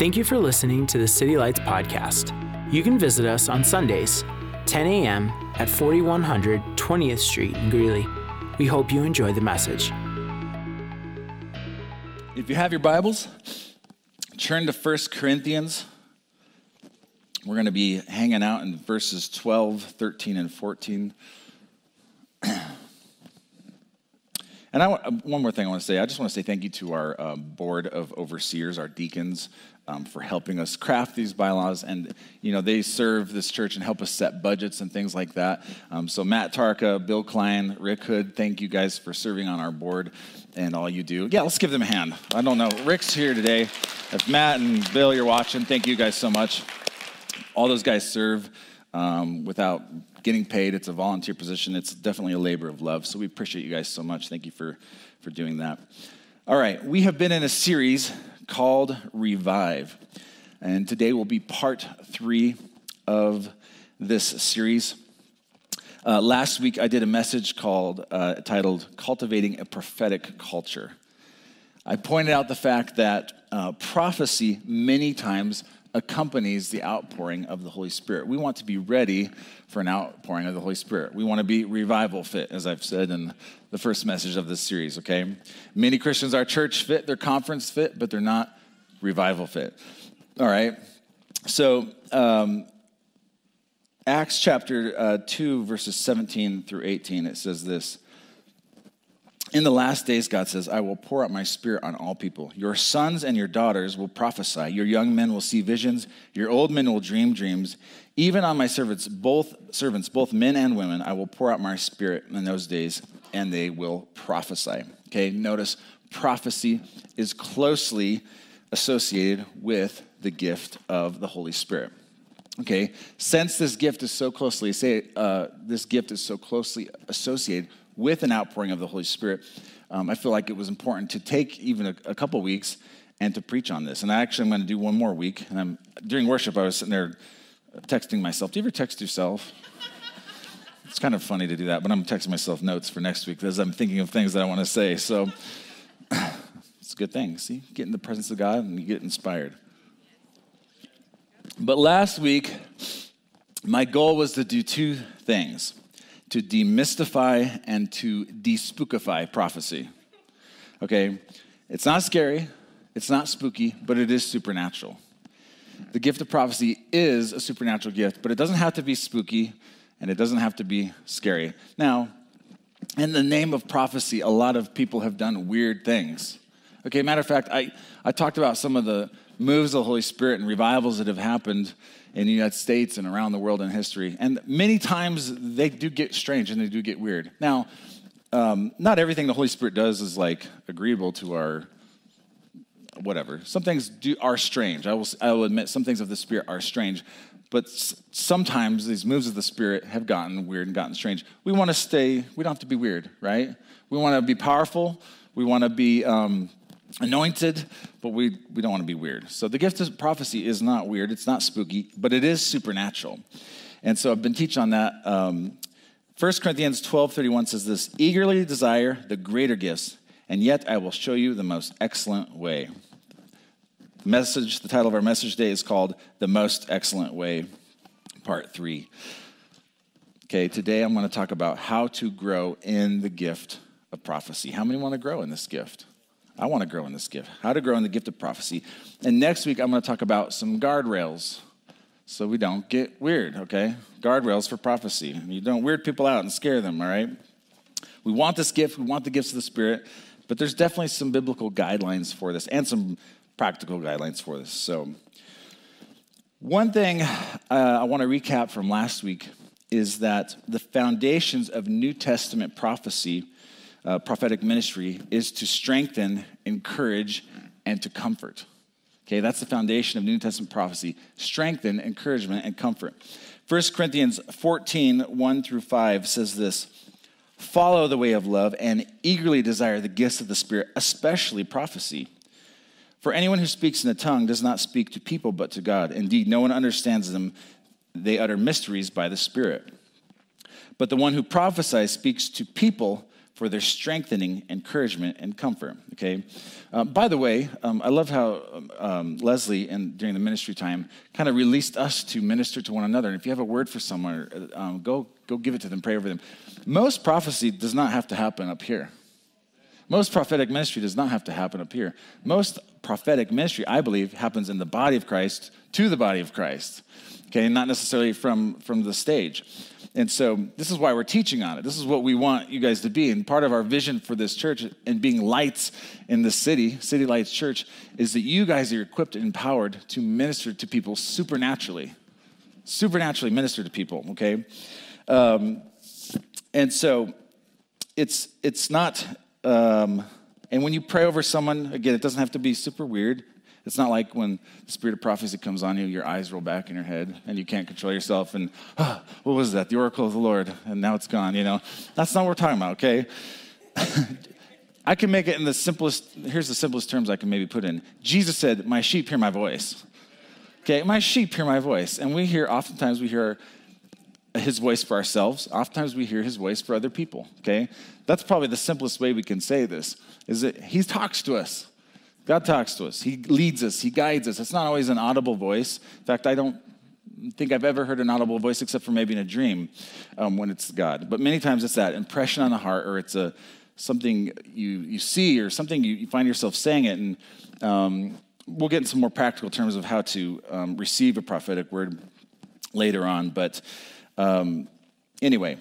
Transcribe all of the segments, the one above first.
Thank you for listening to the City Lights podcast. You can visit us on Sundays, 10 a.m. at 4100 20th Street in Greeley. We hope you enjoy the message. If you have your Bibles, turn to 1 Corinthians. We're going to be hanging out in verses 12, 13, and 14. And I, one more thing I want to say. I just want to say thank you to our um, board of overseers, our deacons, um, for helping us craft these bylaws. And, you know, they serve this church and help us set budgets and things like that. Um, so, Matt Tarka, Bill Klein, Rick Hood, thank you guys for serving on our board and all you do. Yeah, let's give them a hand. I don't know. Rick's here today. If Matt and Bill, you're watching, thank you guys so much. All those guys serve um, without getting paid. It's a volunteer position. It's definitely a labor of love. So we appreciate you guys so much. Thank you for, for doing that. All right, we have been in a series called Revive. And today will be part three of this series. Uh, last week, I did a message called, uh, titled Cultivating a Prophetic Culture. I pointed out the fact that uh, prophecy many times accompanies the outpouring of the Holy Spirit. We want to be ready for an outpouring of the Holy Spirit. We want to be revival fit, as I've said in the first message of this series, okay? Many Christians are church fit, they're conference fit, but they're not revival fit. All right? So, um, Acts chapter uh, 2, verses 17 through 18, it says this. In the last days, God says, I will pour out my spirit on all people. Your sons and your daughters will prophesy. Your young men will see visions. Your old men will dream dreams. Even on my servants, both servants, both men and women, I will pour out my spirit in those days, and they will prophesy. Okay, notice prophecy is closely associated with the gift of the Holy Spirit. Okay, since this gift is so closely, say, uh, this gift is so closely associated with an outpouring of the Holy Spirit, um, I feel like it was important to take even a, a couple weeks and to preach on this. And I actually am going to do one more week. And I'm during worship, I was sitting there texting myself. Do you ever text yourself? it's kind of funny to do that, but I'm texting myself notes for next week because I'm thinking of things that I want to say. So it's a good thing. See, get in the presence of God and you get inspired. But last week, my goal was to do two things to demystify and to despookify prophecy. Okay? It's not scary, it's not spooky, but it is supernatural. The gift of prophecy is a supernatural gift, but it doesn't have to be spooky and it doesn't have to be scary. Now, in the name of prophecy, a lot of people have done weird things. Okay, matter of fact, I, I talked about some of the moves of the Holy Spirit and revivals that have happened in the United States and around the world in history. And many times they do get strange and they do get weird. Now, um, not everything the Holy Spirit does is like agreeable to our whatever. Some things do, are strange. I will, I will admit some things of the Spirit are strange. But sometimes these moves of the Spirit have gotten weird and gotten strange. We want to stay, we don't have to be weird, right? We want to be powerful. We want to be um, anointed, but we, we don't want to be weird. So the gift of prophecy is not weird, it's not spooky, but it is supernatural. And so I've been teaching on that. Um, 1 Corinthians 12 31 says this eagerly desire the greater gifts, and yet I will show you the most excellent way. The message, the title of our message today is called The Most Excellent Way, Part 3. Okay, today I'm going to talk about how to grow in the gift of prophecy. How many want to grow in this gift? I want to grow in this gift. How to grow in the gift of prophecy. And next week, I'm going to talk about some guardrails so we don't get weird, okay? Guardrails for prophecy. You don't weird people out and scare them, all right? We want this gift, we want the gifts of the Spirit, but there's definitely some biblical guidelines for this and some practical guidelines for this. So, one thing uh, I want to recap from last week is that the foundations of New Testament prophecy uh, prophetic ministry is to strengthen, encourage, and to comfort. Okay, that's the foundation of New Testament prophecy strengthen, encouragement, and comfort. 1 Corinthians 14, 1 through 5 says this Follow the way of love and eagerly desire the gifts of the Spirit, especially prophecy. For anyone who speaks in a tongue does not speak to people but to God. Indeed, no one understands them. They utter mysteries by the Spirit. But the one who prophesies speaks to people for their strengthening, encouragement, and comfort. Okay. Um, by the way, um, I love how um, um Leslie, and during the ministry time, kind of released us to minister to one another. And if you have a word for someone, um, go go give it to them, pray over them. Most prophecy does not have to happen up here. Most prophetic ministry does not have to happen up here. Most prophetic ministry, I believe, happens in the body of Christ to the body of Christ. Okay, not necessarily from from the stage. And so this is why we're teaching on it. This is what we want you guys to be. And part of our vision for this church and being lights in the city, City Lights Church, is that you guys are equipped and empowered to minister to people supernaturally. Supernaturally minister to people, okay? Um, and so it's it's not um, and when you pray over someone, again, it doesn't have to be super weird. It's not like when the spirit of prophecy comes on you, your eyes roll back in your head and you can't control yourself and, oh, what was that? The oracle of the Lord, and now it's gone, you know? That's not what we're talking about, okay? I can make it in the simplest, here's the simplest terms I can maybe put in. Jesus said, My sheep hear my voice. Okay, my sheep hear my voice. And we hear, oftentimes, we hear his voice for ourselves. Oftentimes, we hear his voice for other people, okay? That's probably the simplest way we can say this, is that he talks to us. God talks to us. He leads us. He guides us. It's not always an audible voice. In fact, I don't think I've ever heard an audible voice except for maybe in a dream um, when it's God. But many times it's that impression on the heart, or it's a something you you see, or something you, you find yourself saying it. And um, we'll get into some more practical terms of how to um, receive a prophetic word later on. But um, anyway,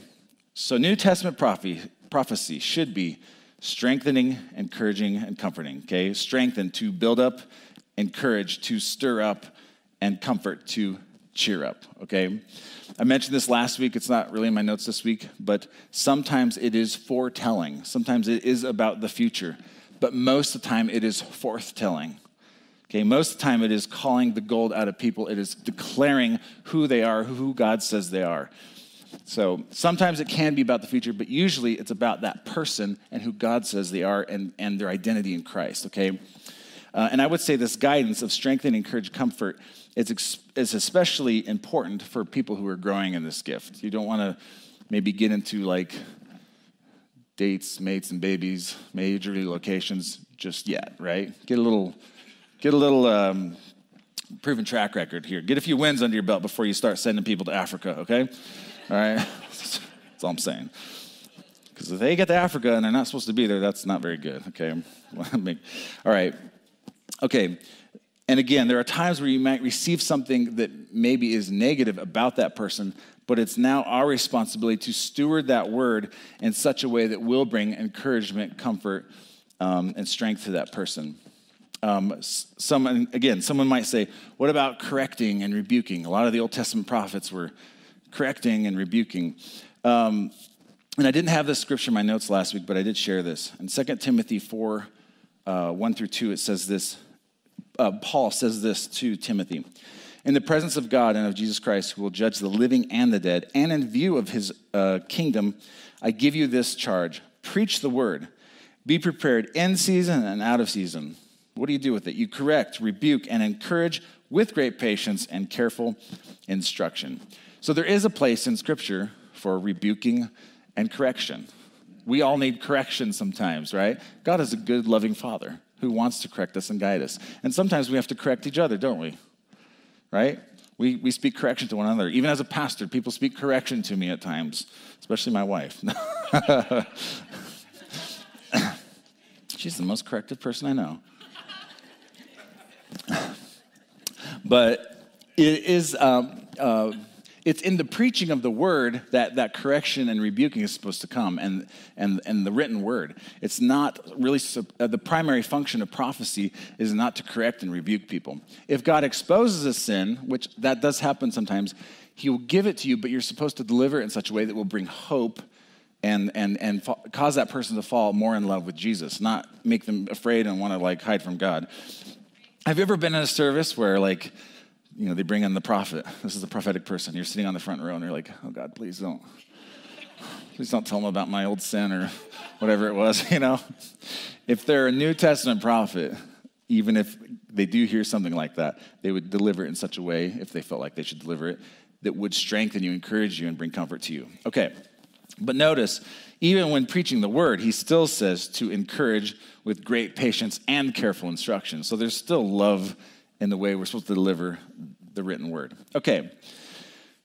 so New Testament prophecy, prophecy should be strengthening, encouraging, and comforting. Okay? Strengthen to build up, encourage to stir up, and comfort to cheer up. Okay? I mentioned this last week. It's not really in my notes this week, but sometimes it is foretelling. Sometimes it is about the future, but most of the time it is forthtelling. Okay, most of the time it is calling the gold out of people. It is declaring who they are, who God says they are. So sometimes it can be about the future, but usually it's about that person and who God says they are and, and their identity in Christ, okay? Uh, and I would say this guidance of strengthen, encourage, comfort is, ex- is especially important for people who are growing in this gift. You don't want to maybe get into like dates, mates, and babies, major locations just yet, right? Get a little, get a little um, proven track record here. Get a few wins under your belt before you start sending people to Africa, okay? All right? That's all I'm saying. Because if they get to Africa and they're not supposed to be there, that's not very good, okay? all right. Okay. And again, there are times where you might receive something that maybe is negative about that person, but it's now our responsibility to steward that word in such a way that will bring encouragement, comfort, um, and strength to that person. Um, someone, again, someone might say, What about correcting and rebuking? A lot of the Old Testament prophets were correcting and rebuking. Um, and I didn't have this scripture in my notes last week, but I did share this. In 2 Timothy 4 uh, 1 through 2, it says this. Uh, Paul says this to Timothy In the presence of God and of Jesus Christ, who will judge the living and the dead, and in view of his uh, kingdom, I give you this charge preach the word. Be prepared in season and out of season. What do you do with it? You correct, rebuke, and encourage with great patience and careful instruction. So there is a place in Scripture for rebuking and correction. We all need correction sometimes, right? God is a good, loving Father who wants to correct us and guide us. And sometimes we have to correct each other, don't we? Right? We, we speak correction to one another. Even as a pastor, people speak correction to me at times, especially my wife. She's the most corrected person I know. but it is um, uh, it's in the preaching of the word that that correction and rebuking is supposed to come and, and, and the written word. It's not really, uh, the primary function of prophecy is not to correct and rebuke people. If God exposes a sin, which that does happen sometimes, he will give it to you, but you're supposed to deliver it in such a way that will bring hope and, and, and fa- cause that person to fall more in love with Jesus, not make them afraid and want to like hide from God. Have you ever been in a service where like you know, they bring in the prophet. This is the prophetic person. You're sitting on the front row and you're like, oh God, please don't. Please don't tell them about my old sin or whatever it was, you know? If they're a New Testament prophet, even if they do hear something like that, they would deliver it in such a way, if they felt like they should deliver it, that would strengthen you, encourage you, and bring comfort to you. Okay, But notice, even when preaching the word, he still says to encourage with great patience and careful instruction. So there's still love in the way we're supposed to deliver the written word. Okay,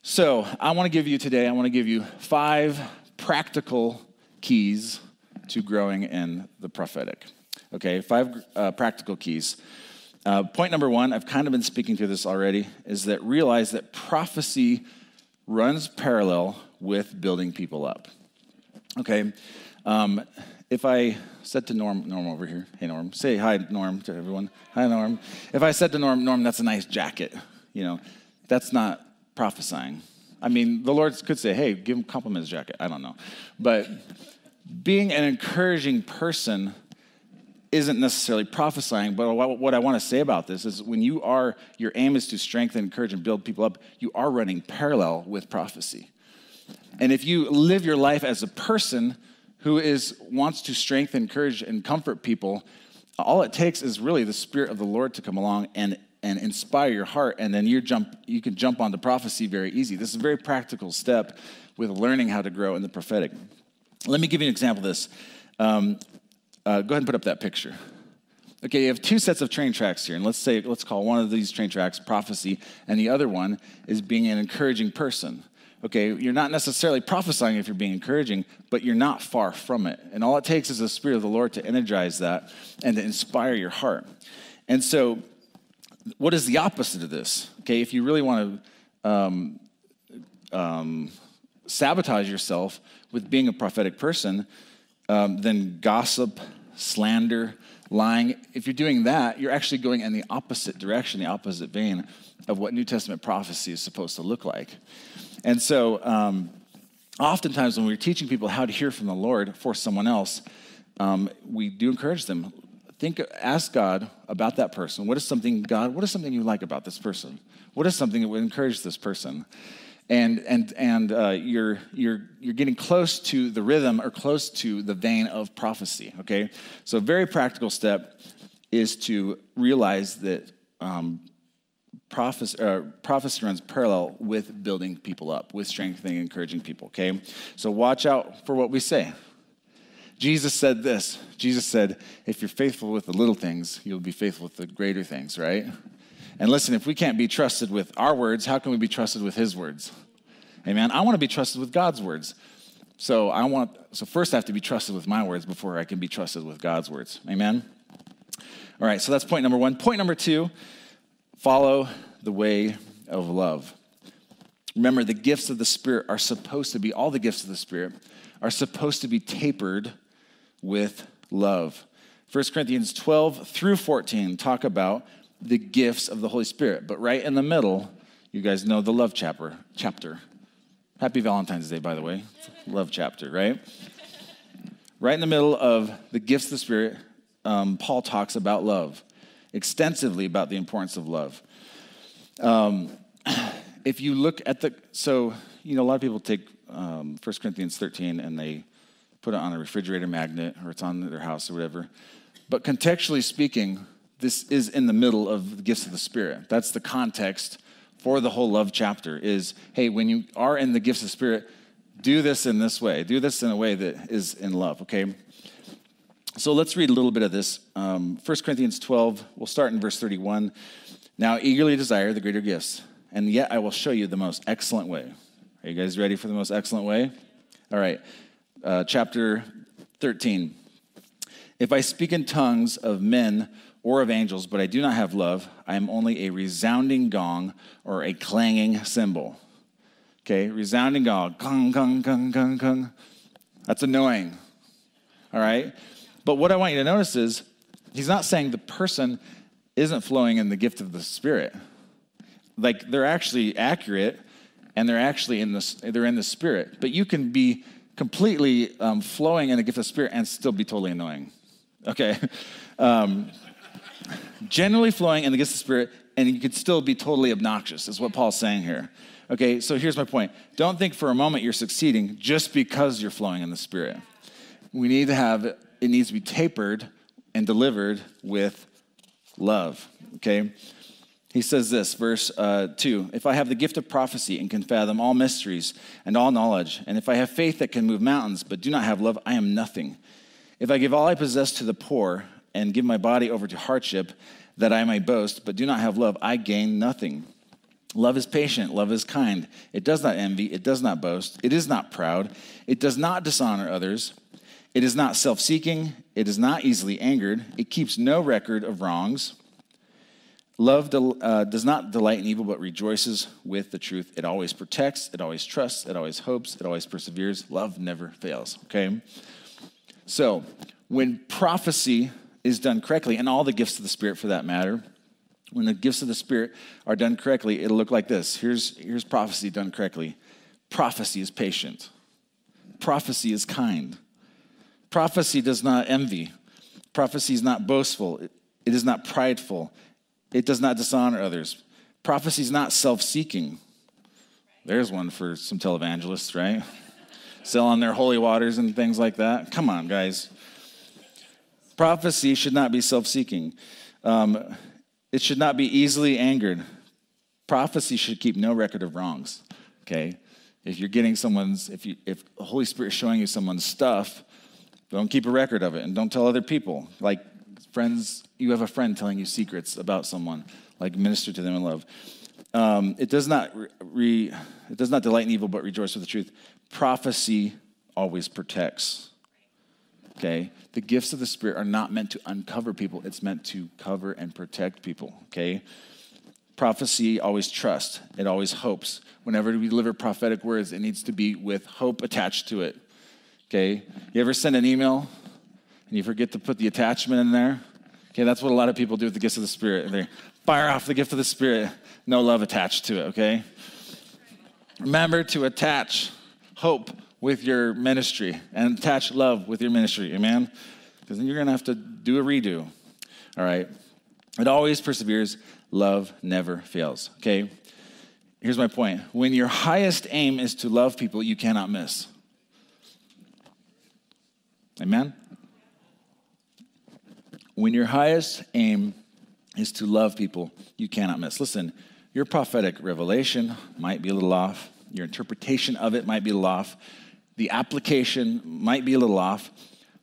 so I want to give you today, I want to give you five practical keys to growing in the prophetic. Okay, five uh, practical keys. Uh, point number one, I've kind of been speaking to this already, is that realize that prophecy runs parallel with building people up. Okay, um, if I said to Norm, Norm over here, hey Norm, say hi Norm to everyone. Hi Norm. If I said to Norm, Norm, that's a nice jacket, you know, that's not prophesying. I mean, the Lord could say, hey, give him compliments jacket. I don't know. But being an encouraging person isn't necessarily prophesying, but what I want to say about this is when you are, your aim is to strengthen, encourage, and build people up, you are running parallel with prophecy. And if you live your life as a person who is wants to strengthen, encourage, and comfort people, all it takes is really the Spirit of the Lord to come along and and inspire your heart, and then you jump you can jump onto prophecy very easy. This is a very practical step with learning how to grow in the prophetic. Let me give you an example of this. Um, uh, go ahead and put up that picture. Okay, you have two sets of train tracks here, and let's say let's call one of these train tracks prophecy, and the other one is being an encouraging person. Okay, you're not necessarily prophesying if you're being encouraging, but you're not far from it. And all it takes is the Spirit of the Lord to energize that and to inspire your heart. And so, what is the opposite of this? Okay, if you really want to um, um, sabotage yourself with being a prophetic person, um, then gossip, slander, lying, if you're doing that, you're actually going in the opposite direction, the opposite vein of what New Testament prophecy is supposed to look like. And so, um, oftentimes when we're teaching people how to hear from the Lord for someone else, um, we do encourage them. Think, ask God about that person. What is something, God, what is something you like about this person? What is something that would encourage this person? and and and uh, you're you're you're getting close to the rhythm or close to the vein of prophecy. Okay, so a very practical step is to realize that um, prophecy, uh, prophecy runs parallel with building people up, with strengthening, encouraging people. Okay, so watch out for what we say. Jesus said this. Jesus said, "If you're faithful with the little things, you'll be faithful with the greater things." Right? And listen, if we can't be trusted with our words, how can we be trusted with his words? Amen. I want to be trusted with God's words. So I want so first I have to be trusted with my words before I can be trusted with God's words. Amen. All right, so that's point number 1. Point number 2, follow the way of love. Remember the gifts of the spirit are supposed to be all the gifts of the spirit are supposed to be tapered with love. 1 Corinthians 12 through 14 talk about the gifts of the Holy Spirit. But right in the middle, you guys know the love chapter. Chapter. Happy Valentine's Day, by the way. Love chapter, right? Right in the middle of the gifts of the Spirit, um, Paul talks about love, extensively about the importance of love. Um, if you look at the, so, you know, a lot of people take um, 1 Corinthians 13 and they put it on a refrigerator magnet or it's on their house or whatever. But contextually speaking, this is in the middle of the gifts of the Spirit. That's the context for the whole love chapter is hey, when you are in the gifts of Spirit, do this in this way. Do this in a way that is in love, okay? So let's read a little bit of this. Um, 1 Corinthians 12, we'll start in verse 31. Now, eagerly desire the greater gifts, and yet I will show you the most excellent way. Are you guys ready for the most excellent way? All right, uh, chapter 13. If I speak in tongues of men or of angels, but I do not have love, I am only a resounding gong or a clanging cymbal. Okay, resounding gong, gong, gong, gong, gong, gong. That's annoying. All right? But what I want you to notice is he's not saying the person isn't flowing in the gift of the Spirit. Like they're actually accurate and they're actually in the, they're in the Spirit. But you can be completely um, flowing in the gift of the Spirit and still be totally annoying. Okay? Um, generally flowing in the gift of the Spirit, and you could still be totally obnoxious, is what Paul's saying here. Okay, so here's my point. Don't think for a moment you're succeeding just because you're flowing in the Spirit. We need to have, it needs to be tapered and delivered with love. Okay? He says this, verse uh, 2 If I have the gift of prophecy and can fathom all mysteries and all knowledge, and if I have faith that can move mountains but do not have love, I am nothing. If I give all I possess to the poor and give my body over to hardship that I may boast, but do not have love, I gain nothing. Love is patient, love is kind. It does not envy, it does not boast, it is not proud, it does not dishonor others, it is not self seeking, it is not easily angered, it keeps no record of wrongs. Love del- uh, does not delight in evil, but rejoices with the truth. It always protects, it always trusts, it always hopes, it always perseveres. Love never fails, okay? So, when prophecy is done correctly, and all the gifts of the Spirit for that matter, when the gifts of the Spirit are done correctly, it'll look like this. Here's, here's prophecy done correctly prophecy is patient, prophecy is kind, prophecy does not envy, prophecy is not boastful, it, is not prideful. It does not dishonor others. Prophecy is not self seeking. There's one for some televangelists, right? Selling their holy waters and things like that. Come on, guys. Prophecy should not be self seeking. Um, it should not be easily angered. Prophecy should keep no record of wrongs. Okay? If you're getting someone's, if, you, if the Holy Spirit is showing you someone's stuff, don't keep a record of it and don't tell other people. Like friends, you have a friend telling you secrets about someone, like minister to them in love. Um, it does not re, it does not delight in evil, but rejoice with the truth. Prophecy always protects. Okay, the gifts of the Spirit are not meant to uncover people; it's meant to cover and protect people. Okay, prophecy always trusts; it always hopes. Whenever we deliver prophetic words, it needs to be with hope attached to it. Okay, you ever send an email and you forget to put the attachment in there. Okay, that's what a lot of people do with the gifts of the Spirit. They fire off the gift of the Spirit, no love attached to it, okay? Remember to attach hope with your ministry and attach love with your ministry, amen? Because then you're to have to do a redo, all right? It always perseveres, love never fails, okay? Here's my point. When your highest aim is to love people, you cannot miss. Amen? When your highest aim is to love people, you cannot miss. Listen, your prophetic revelation might be a little off, your interpretation of it might be a little off, the application might be a little off,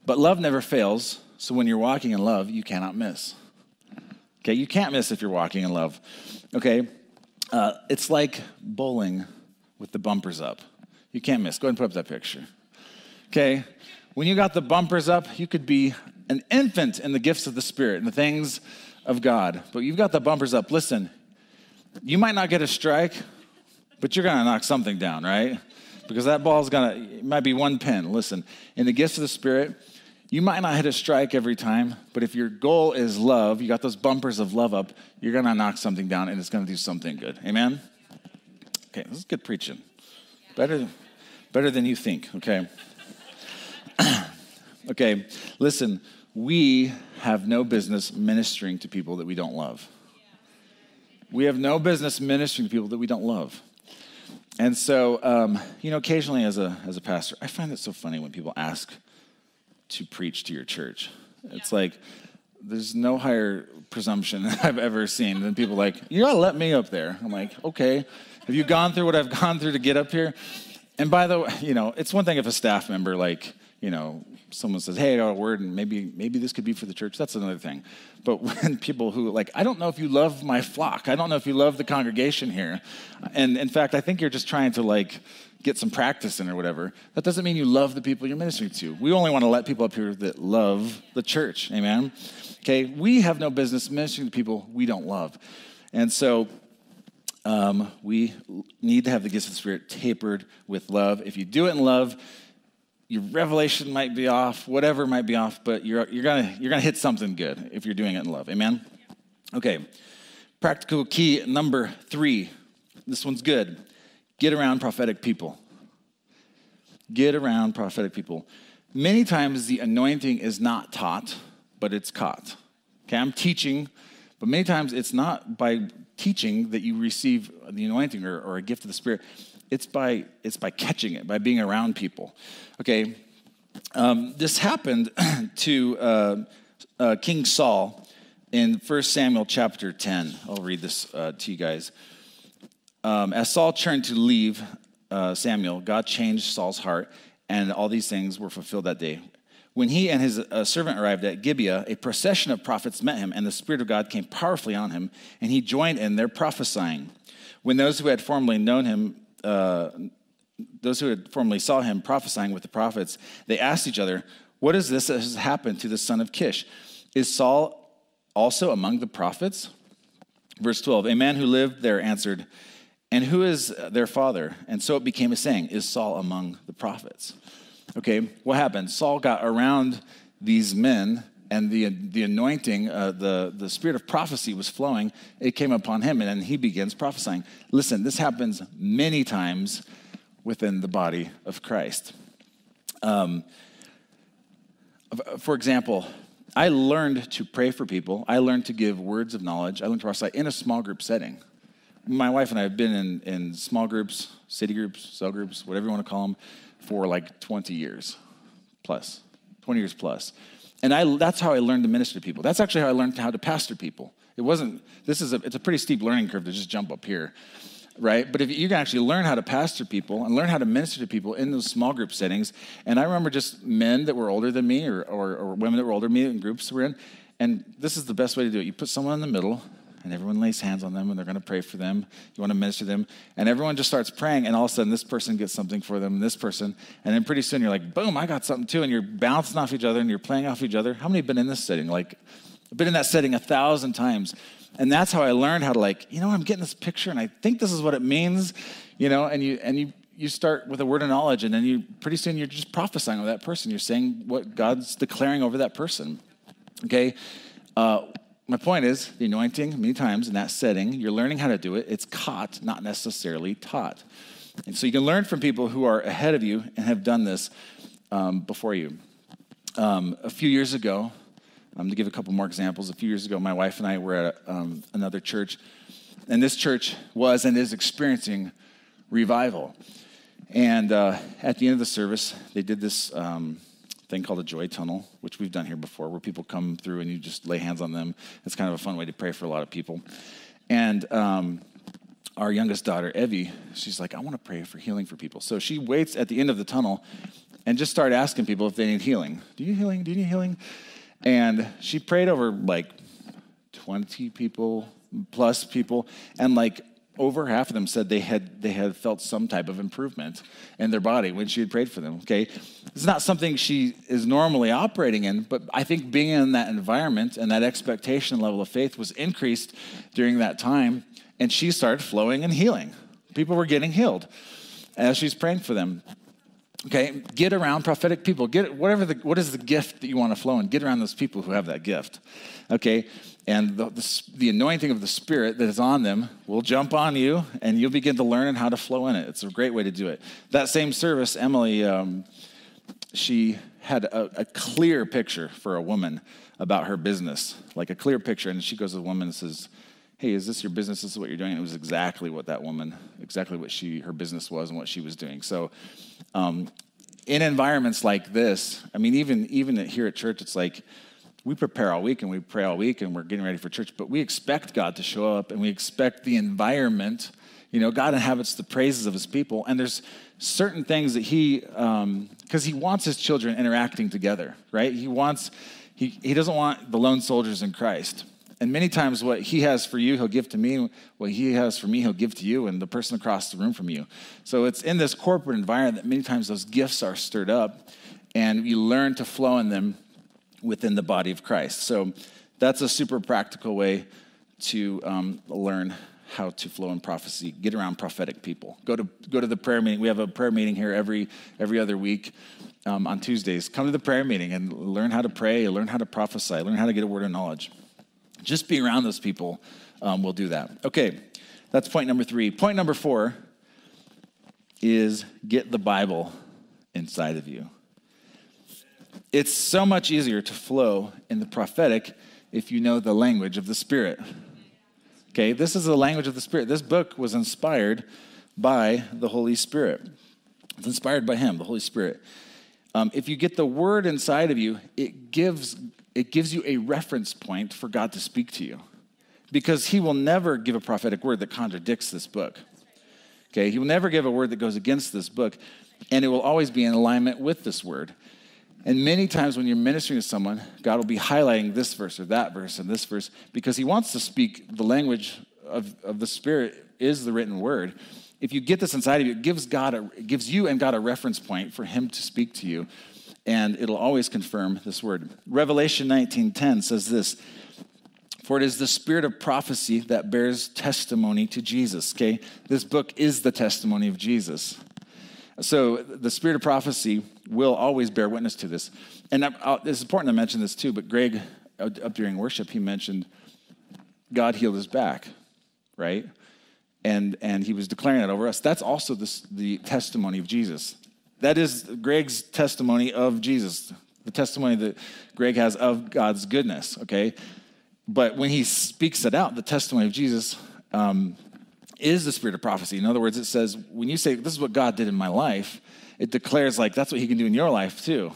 but love never fails. So when you're walking in love, you cannot miss. Okay, you can't miss if you're walking in love. Okay, uh, it's like bowling with the bumpers up. You can't miss. Go ahead and put up that picture. Okay, when you got the bumpers up, you could be an infant in the gifts of the Spirit and the things of God. But you've got the bumpers up. Listen, you might not get a strike, but you're going to knock something down, right? Because that ball's going to, it might be one pin. Listen, in the gifts of the Spirit, you might not hit a strike every time, but if your goal is love, you got those bumpers of love up, you're going to knock something down and it's going to do something good. Amen? Okay, this is good preaching. Better, better than you think, okay? okay, listen we have no business ministering to people that we don't love. We have no business ministering to people that we don't love. And so, um, you know, occasionally as a, as a pastor, I find it so funny when people ask to preach to your church. It's like, there's no higher presumption I've ever seen than people like, you gotta let me up there. I'm like, okay, have you gone through what I've gone through to get up here? And by the way, you know, it's one thing if a staff member like you know, someone says, "Hey, I got a word, and maybe maybe this could be for the church." That's another thing. But when people who like, I don't know if you love my flock. I don't know if you love the congregation here, and in fact, I think you're just trying to like get some practice in or whatever. That doesn't mean you love the people you're ministering to. We only want to let people up here that love the church. Amen. Okay, we have no business ministering to people we don't love, and so um, we need to have the gifts of the Spirit tapered with love. If you do it in love, your revelation might be off, whatever might be off, but you're, you're gonna you're gonna hit something good if you're doing it in love. Amen. Okay. Practical key number three. This one's good. Get around prophetic people. Get around prophetic people. Many times the anointing is not taught, but it's caught. Okay, I'm teaching, but many times it's not by teaching that you receive the anointing or, or a gift of the Spirit it's by it's by catching it by being around people okay um, this happened to uh, uh, king saul in 1 Samuel chapter 10. I'll read this uh, to you guys. Um, as Saul turned to leave uh, Samuel, God changed Saul's heart, and all these things were fulfilled that day. When he and his uh, servant arrived at Gibeah, a procession of prophets met him, and the Spirit of God came powerfully on him, and he joined in their prophesying. When those who had formerly known him, uh, those who had formerly saw him prophesying with the prophets, they asked each other, What is this that has happened to the son of Kish? Is Saul also among the prophets? Verse 12 A man who lived there answered, And who is their father? And so it became a saying, Is Saul among the prophets? Okay, what happened? Saul got around these men, and the, the anointing, uh, the, the spirit of prophecy was flowing. It came upon him, and then he begins prophesying. Listen, this happens many times within the body of Christ. Um, for example, I learned to pray for people. I learned to give words of knowledge. I learned to prophesy in a small group setting. My wife and I have been in, in small groups, city groups, cell groups, whatever you want to call them, for like 20 years plus, 20 years plus. And I, that's how I learned to minister to people. That's actually how I learned how to pastor people. It wasn't, this is a, it's a pretty steep learning curve to just jump up here right? But if you can actually learn how to pastor people and learn how to minister to people in those small group settings, and I remember just men that were older than me or, or, or women that were older than me in groups we're in, and this is the best way to do it. You put someone in the middle, and everyone lays hands on them, and they're going to pray for them. You want to minister them, and everyone just starts praying, and all of a sudden this person gets something for them, and this person, and then pretty soon you're like, boom, I got something too, and you're bouncing off each other, and you're playing off each other. How many have been in this setting? Like, I've been in that setting a thousand times. And that's how I learned how to like, you know, I'm getting this picture and I think this is what it means, you know, and you and you you start with a word of knowledge and then you pretty soon you're just prophesying over that person. You're saying what God's declaring over that person. Okay? Uh, my point is the anointing, many times in that setting, you're learning how to do it. It's caught, not necessarily taught. And so you can learn from people who are ahead of you and have done this um, before you. Um, a few years ago, um, to give a couple more examples, a few years ago, my wife and I were at um, another church, and this church was and is experiencing revival. And uh, at the end of the service, they did this um, thing called a joy tunnel, which we've done here before, where people come through and you just lay hands on them. It's kind of a fun way to pray for a lot of people. And um, our youngest daughter, Evie, she's like, I want to pray for healing for people. So she waits at the end of the tunnel and just start asking people if they need healing. Do you need healing? Do you need healing? And she prayed over like 20 people plus people, and like over half of them said they had they had felt some type of improvement in their body when she had prayed for them okay it's not something she is normally operating in but i think being in that environment and that expectation level of faith was increased during that time and she started flowing and healing people were getting healed as she's praying for them Okay, get around prophetic people. Get whatever the what is the gift that you want to flow in. Get around those people who have that gift. Okay, and the, the, the, anointing of the Spirit that is on them will jump on you, and you'll begin to learn how to flow in it. It's a great way to do it. That same service, Emily, um, she had a, a, clear picture for a woman about her business, like a clear picture, and she goes to the woman and says, hey, is this your business? This is what you're doing. And it was exactly what that woman, exactly what she, her business was and what she was doing. So, um, in environments like this, I mean, even even here at church, it's like we prepare all week and we pray all week and we're getting ready for church, but we expect God to show up and we expect the environment. You know, God inhabits the praises of His people, and there's certain things that He, because um, He wants His children interacting together, right? He wants, He He doesn't want the lone soldiers in Christ. And many times, what he has for you, he'll give to me. What he has for me, he'll give to you and the person across the room from you. So it's in this corporate environment that many times those gifts are stirred up and you learn to flow in them within the body of Christ. So that's a super practical way to um, learn how to flow in prophecy. Get around prophetic people. Go to go to the prayer meeting. We have a prayer meeting here every every other week um, on Tuesdays. Come to the prayer meeting and learn how to pray. Learn how to prophesy. Learn how to get a word of knowledge. Just be around those people um, will do that. Okay, that's point number three. Point number four is get the Bible inside of you. It's so much easier to flow in the prophetic if you know the language of the Spirit. Okay, this is the language of the Spirit. This book was inspired by the Holy Spirit. It's inspired by Him, the Holy Spirit. Um, if you get the Word inside of you, it gives it gives you a reference point for God to speak to you because he will never give a prophetic word that contradicts this book. Okay, he will never give a word that goes against this book, and it will always be in alignment with this word. And many times when you're ministering to someone, God will be highlighting this verse or that verse and this verse because he wants to speak the language of, of the Spirit is the written word. If you get this inside of you, it gives God a, it gives you and God a reference point for him to speak to you, and it'll always confirm this word. Revelation 19:10 says this. For it is the spirit of prophecy that bears testimony to Jesus. Okay? This book is the testimony of Jesus. So the spirit of prophecy will always bear witness to this. And it's important to mention this too, but Greg, up during worship, he mentioned God healed his back, right? And, and he was declaring that over us. That's also this, the testimony of Jesus. That is Greg's testimony of Jesus, the testimony that Greg has of God's goodness, okay? But when he speaks it out, the testimony of Jesus um, is the spirit of prophecy. In other words, it says, when you say, This is what God did in my life, it declares, like, that's what he can do in your life too.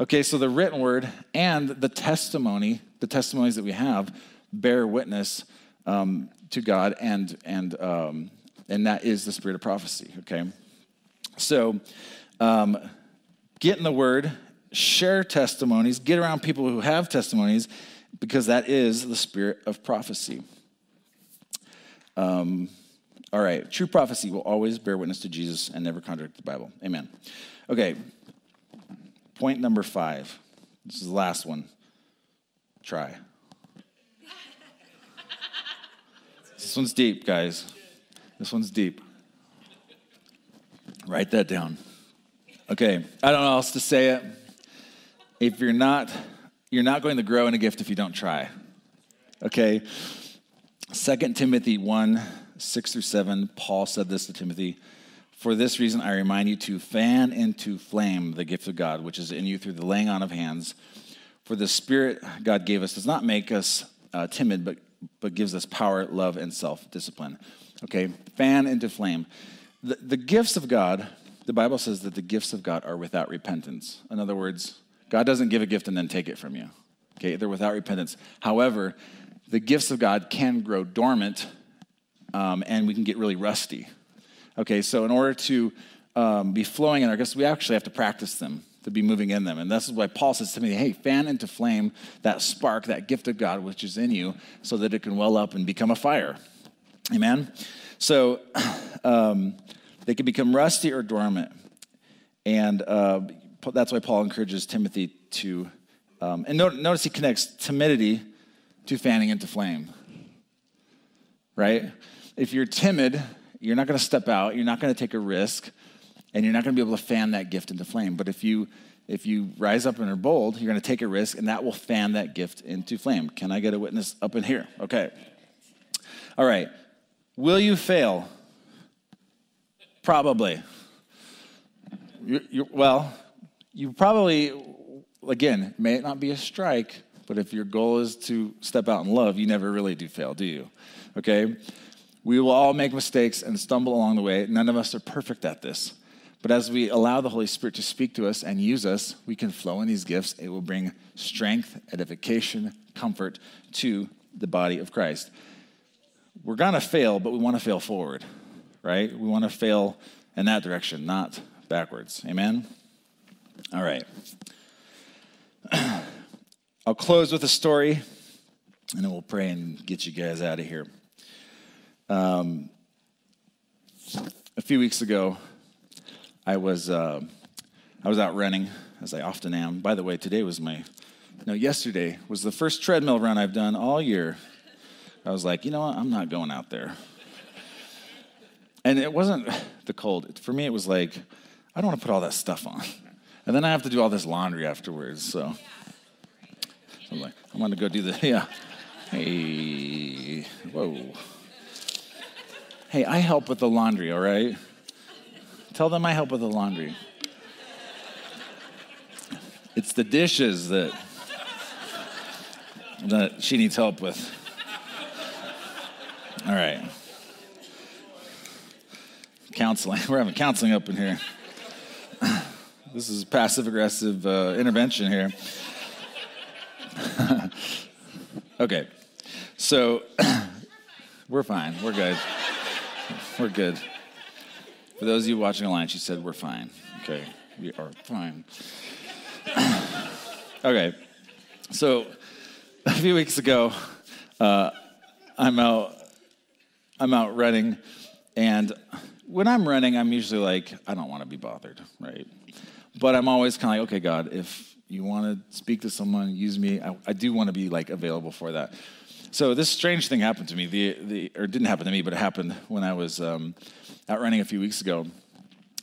Okay, so the written word and the testimony, the testimonies that we have, bear witness um, to God, and, and, um, and that is the spirit of prophecy, okay? So, um, get in the word, share testimonies, get around people who have testimonies, because that is the spirit of prophecy. Um, all right, true prophecy will always bear witness to Jesus and never contradict the Bible. Amen. Okay, point number five. This is the last one. Try. this one's deep, guys. This one's deep. Write that down. Okay, I don't know else to say it. If you're not, you're not going to grow in a gift if you don't try. Okay? 2 Timothy 1 6 through 7, Paul said this to Timothy For this reason, I remind you to fan into flame the gift of God, which is in you through the laying on of hands. For the Spirit God gave us does not make us uh, timid, but, but gives us power, love, and self discipline. Okay, fan into flame. The, the gifts of God, the Bible says that the gifts of God are without repentance. In other words, God doesn't give a gift and then take it from you. Okay, they're without repentance. However, the gifts of God can grow dormant um, and we can get really rusty. Okay, so in order to um, be flowing in our gifts, we actually have to practice them to be moving in them. And this is why Paul says to me, hey, fan into flame that spark, that gift of God which is in you, so that it can well up and become a fire. Amen? So um, they can become rusty or dormant. And uh, that's why Paul encourages Timothy to, um, and notice he connects timidity to fanning into flame, right? If you're timid, you're not going to step out, you're not going to take a risk, and you're not going to be able to fan that gift into flame. But if you if you rise up and are bold, you're going to take a risk, and that will fan that gift into flame. Can I get a witness up in here? Okay. All right. Will you fail? Probably. You're, you're, well, you probably, again, may it not be a strike, but if your goal is to step out in love, you never really do fail, do you? Okay? We will all make mistakes and stumble along the way. None of us are perfect at this. But as we allow the Holy Spirit to speak to us and use us, we can flow in these gifts. It will bring strength, edification, comfort to the body of Christ. We're going to fail, but we want to fail forward, right? We want to fail in that direction, not backwards. Amen? All right. I'll close with a story, and then we'll pray and get you guys out of here. Um, a few weeks ago, I was uh, I was out running as I often am. By the way, today was my no yesterday was the first treadmill run I've done all year. I was like, you know what, I'm not going out there. And it wasn't the cold. For me, it was like, I don't want to put all that stuff on. And then I have to do all this laundry afterwards. So, so I'm like, I'm going to go do the, yeah. Hey, whoa. Hey, I help with the laundry, all right? Tell them I help with the laundry. It's the dishes that, that she needs help with. All right. Counseling. We're having counseling up in here. This is passive aggressive uh, intervention here. Okay, so we're fine. We're good. We're good. For those of you watching online, she said we're fine. Okay, we are fine. okay, so a few weeks ago, uh, I'm out. I'm out running, and when I'm running, I'm usually like, I don't want to be bothered, right? But I'm always kind of like, okay, God, if you want to speak to someone, use me. I, I do want to be like available for that. So this strange thing happened to me. The, the or didn't happen to me, but it happened when I was um, out running a few weeks ago.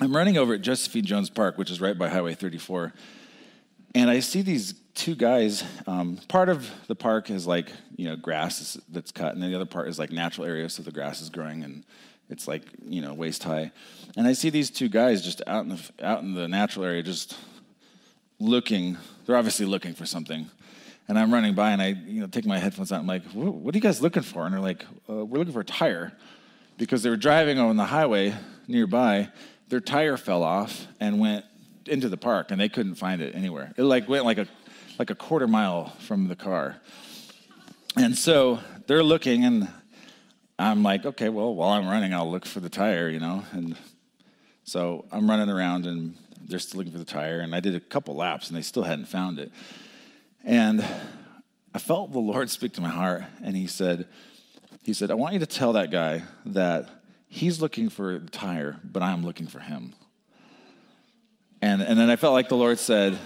I'm running over at Josephine Jones Park, which is right by Highway 34, and I see these two guys. Um, part of the park is like you know grass that's cut, and then the other part is like natural area, so the grass is growing and it's like you know waist high. And I see these two guys just out in the out in the natural area, just looking. They're obviously looking for something. And I'm running by, and I you know take my headphones out. I'm like, "What are you guys looking for?" And they're like, uh, "We're looking for a tire," because they were driving on the highway nearby. Their tire fell off and went into the park, and they couldn't find it anywhere. It like went like a like a quarter mile from the car. And so they're looking, and I'm like, okay, well, while I'm running, I'll look for the tire, you know. And so I'm running around, and they're still looking for the tire. And I did a couple laps, and they still hadn't found it. And I felt the Lord speak to my heart, and He said, He said, I want you to tell that guy that he's looking for the tire, but I'm looking for him. And, and then I felt like the Lord said,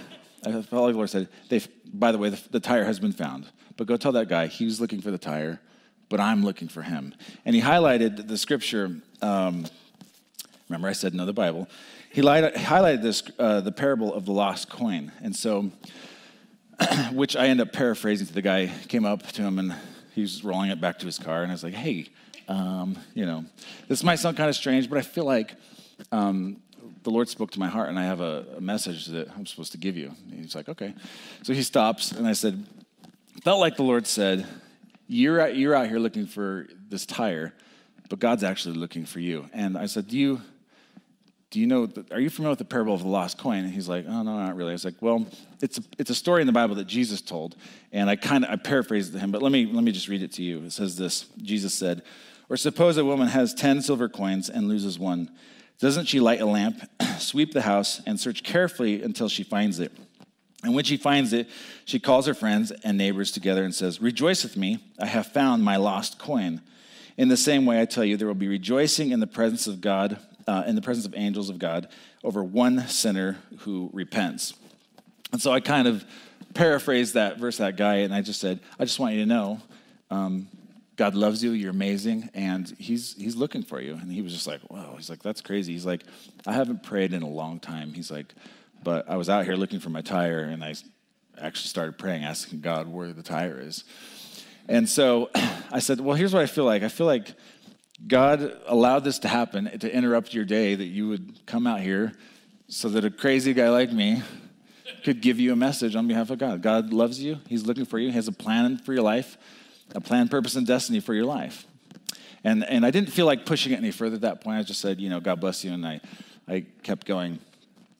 I felt like the Lord said, by the way, the, the tire has been found, but go tell that guy he's looking for the tire, but I'm looking for him. And he highlighted the scripture. Um, remember, I said know the Bible. He highlighted this, uh, the parable of the lost coin. And so which I end up paraphrasing to the guy. Came up to him and he was rolling it back to his car, and I was like, "Hey, um, you know, this might sound kind of strange, but I feel like um, the Lord spoke to my heart, and I have a, a, message that I'm supposed to give you." And he's like, "Okay." So he stops, and I said, "Felt like the Lord said, you're out, you're out here looking for this tire, but God's actually looking for you." And I said, "Do you?" Do you know, are you familiar with the parable of the lost coin? And he's like, oh, no, not really. I was like, well, it's a, it's a story in the Bible that Jesus told. And I kind of, I paraphrased it to him, but let me, let me just read it to you. It says this, Jesus said, or suppose a woman has 10 silver coins and loses one. Doesn't she light a lamp, sweep the house, and search carefully until she finds it? And when she finds it, she calls her friends and neighbors together and says, Rejoice with me, I have found my lost coin. In the same way, I tell you, there will be rejoicing in the presence of God uh, in the presence of angels of God over one sinner who repents. And so I kind of paraphrased that verse, that guy, and I just said, I just want you to know um, God loves you, you're amazing, and he's, he's looking for you. And he was just like, whoa, he's like, that's crazy. He's like, I haven't prayed in a long time. He's like, but I was out here looking for my tire, and I actually started praying, asking God where the tire is. And so I said, well, here's what I feel like. I feel like God allowed this to happen to interrupt your day that you would come out here so that a crazy guy like me could give you a message on behalf of God. God loves you, He's looking for you, He has a plan for your life, a plan, purpose, and destiny for your life. And, and I didn't feel like pushing it any further at that point. I just said, you know, God bless you. And I, I kept going.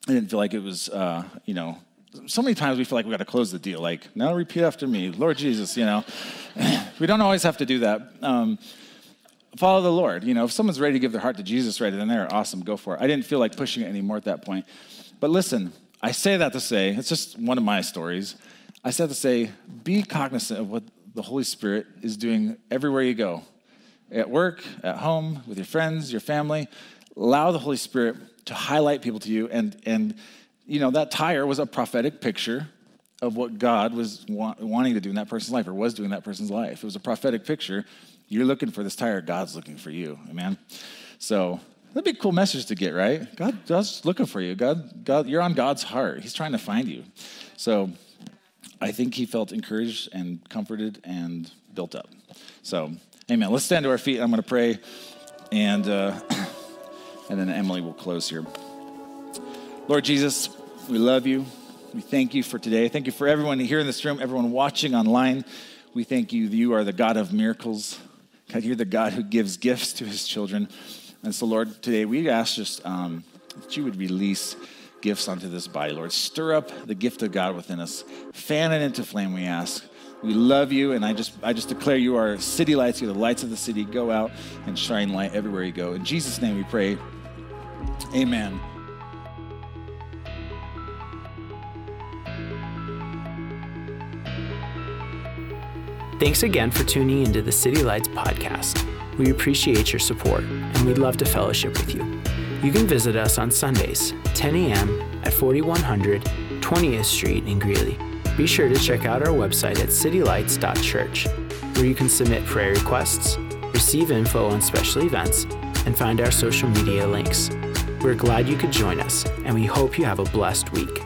I didn't feel like it was, uh, you know, so many times we feel like we got to close the deal. Like, now repeat after me, Lord Jesus, you know. we don't always have to do that. Um, follow the Lord. You know, if someone's ready to give their heart to Jesus right then there, awesome, go for it. I didn't feel like pushing it anymore at that point. But listen, I say that to say, it's just one of my stories. I said to say, be cognizant of what the Holy Spirit is doing everywhere you go at work, at home, with your friends, your family. Allow the Holy Spirit to highlight people to you. And, and you know, that tire was a prophetic picture of what God was wa- wanting to do in that person's life or was doing in that person's life. It was a prophetic picture you're looking for this tire, God's looking for you. Amen. So that'd be a cool message to get, right? God, God's looking for you. God, God, you're on God's heart. He's trying to find you. So I think he felt encouraged and comforted and built up. So, amen. Let's stand to our feet. I'm going to pray, and uh, and then Emily will close here. Lord Jesus, we love you. We thank you for today. Thank you for everyone here in this room, everyone watching online. We thank you. You are the God of miracles. God, you're the God who gives gifts to his children. And so, Lord, today we ask just um, that you would release gifts onto this body, Lord. Stir up the gift of God within us. Fan it into flame, we ask. We love you, and I just I just declare you are city lights. You're the lights of the city. Go out and shine light everywhere you go. In Jesus' name, we pray. Amen. Thanks again for tuning into the City Lights podcast. We appreciate your support and we'd love to fellowship with you. You can visit us on Sundays, 10 a.m. at 4100 20th Street in Greeley. Be sure to check out our website at citylights.church, where you can submit prayer requests, receive info on special events, and find our social media links. We're glad you could join us, and we hope you have a blessed week.